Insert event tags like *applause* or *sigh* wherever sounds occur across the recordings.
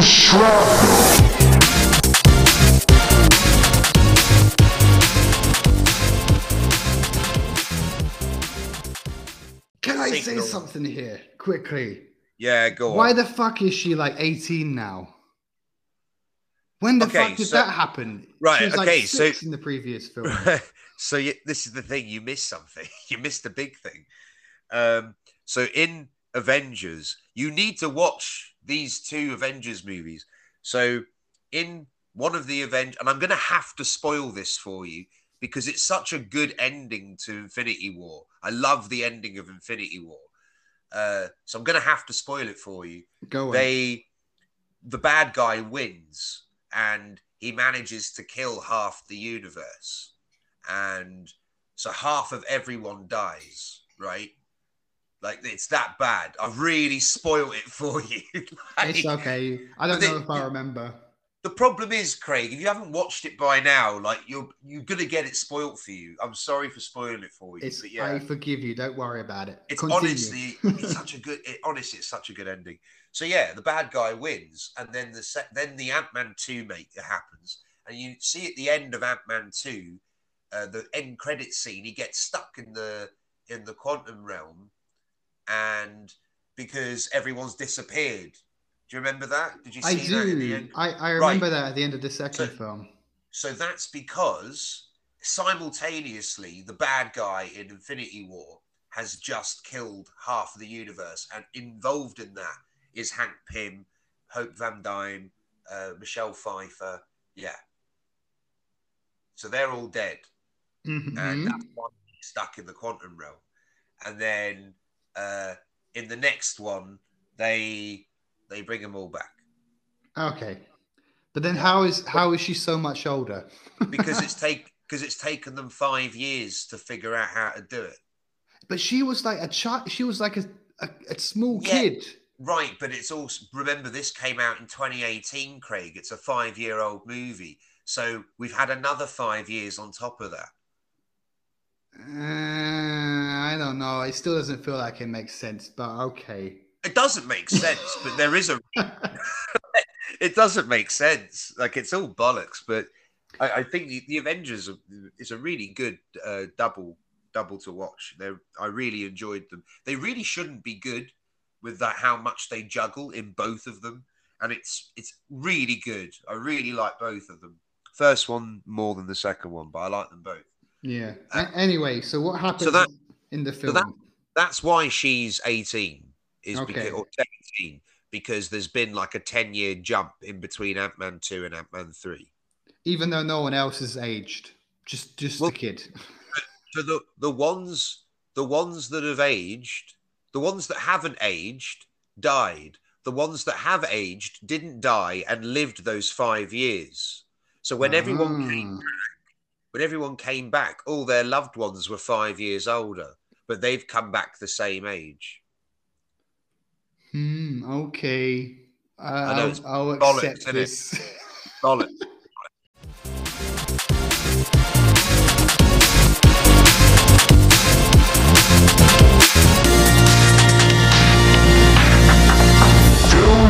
Shrapnel. Can I say something here quickly? Yeah, go on. Why the fuck is she like 18 now? When the Okay, fuck did so- that happen? Right, was like okay, so- in the previous film. *laughs* so you, this is the thing you missed something *laughs* you missed a big thing um so in avengers. You need to watch these two avengers movies. So in one of the avengers and i'm gonna have to spoil this for you because it's such a good ending to infinity war. I love the ending of infinity war. Uh so i'm gonna have to spoil it for you. Go on. they the bad guy wins and he manages to kill half the universe. And so half of everyone dies right like it's that bad i've really spoiled it for *laughs* you Like, it's okay. I don't know they- if I remember. the problem is craig if you haven't watched it by now like you're you're gonna get it spoiled for you i'm sorry for spoiling it for you It's but yeah I forgive you. Don't worry about it. it's Continue. honestly *laughs* it's such a good it, honestly it's such a good ending so yeah the bad guy wins and then the set then the ant-man 2 make happens and you see at the end of ant-man 2 uh, the end credit scene he gets stuck in the in the quantum realm and because everyone's disappeared do you remember that did you see I that in the do. end I, I remember that at the end of the second So- film. so that's because simultaneously, the bad guy in Infinity War has just killed half of the universe, and involved in that is Hank Pym, Hope Van Dyne, uh, Michelle Pfeiffer. Yeah. So they're all dead, and Mhm. that's why he's stuck in the quantum realm. And then uh, in the next one, they they bring them all back Okay. But then how is how is she so much older? *laughs* because it's take because it's taken them five years to figure out how to do it. But she was like a child. She was like a, a, a small Yeah. kid. Right, but it's also remember this came out in 2018, Craig. It's a five-year-old movie, so we've had another five years on top of that. Uh, I don't know. It still doesn't feel like it makes sense, but okay. It doesn't make sense, but there is a. *laughs* *laughs* It doesn't make sense. Like it's all bollocks, but I, I think the, the Avengers is a really good uh, double double to watch. They I really enjoyed them. They really shouldn't be good with that how much they juggle in both of them, and it's it's really good. I really like both of them. First one more than the second one, but I like them both. yeah. A- anyway, so what happens that- in the film? that- That's why she's 18 is Okay. because or 17 because there's been like a 10 year jump in between Ant-Man 2 and Ant-Man 3. Even though no one else is aged, just just Well- the kid. So the the ones the ones that have aged, the ones that haven't aged died. The ones that have aged didn't die and lived those 5 years. So when everyone came Ah. when everyone came back, all their loved ones were 5 years older, but they've come back the same age. Hmm, okay. I know I'll, I'll bollocks, accept isn't this. It? *laughs* bollocks.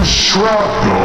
Shrapnel.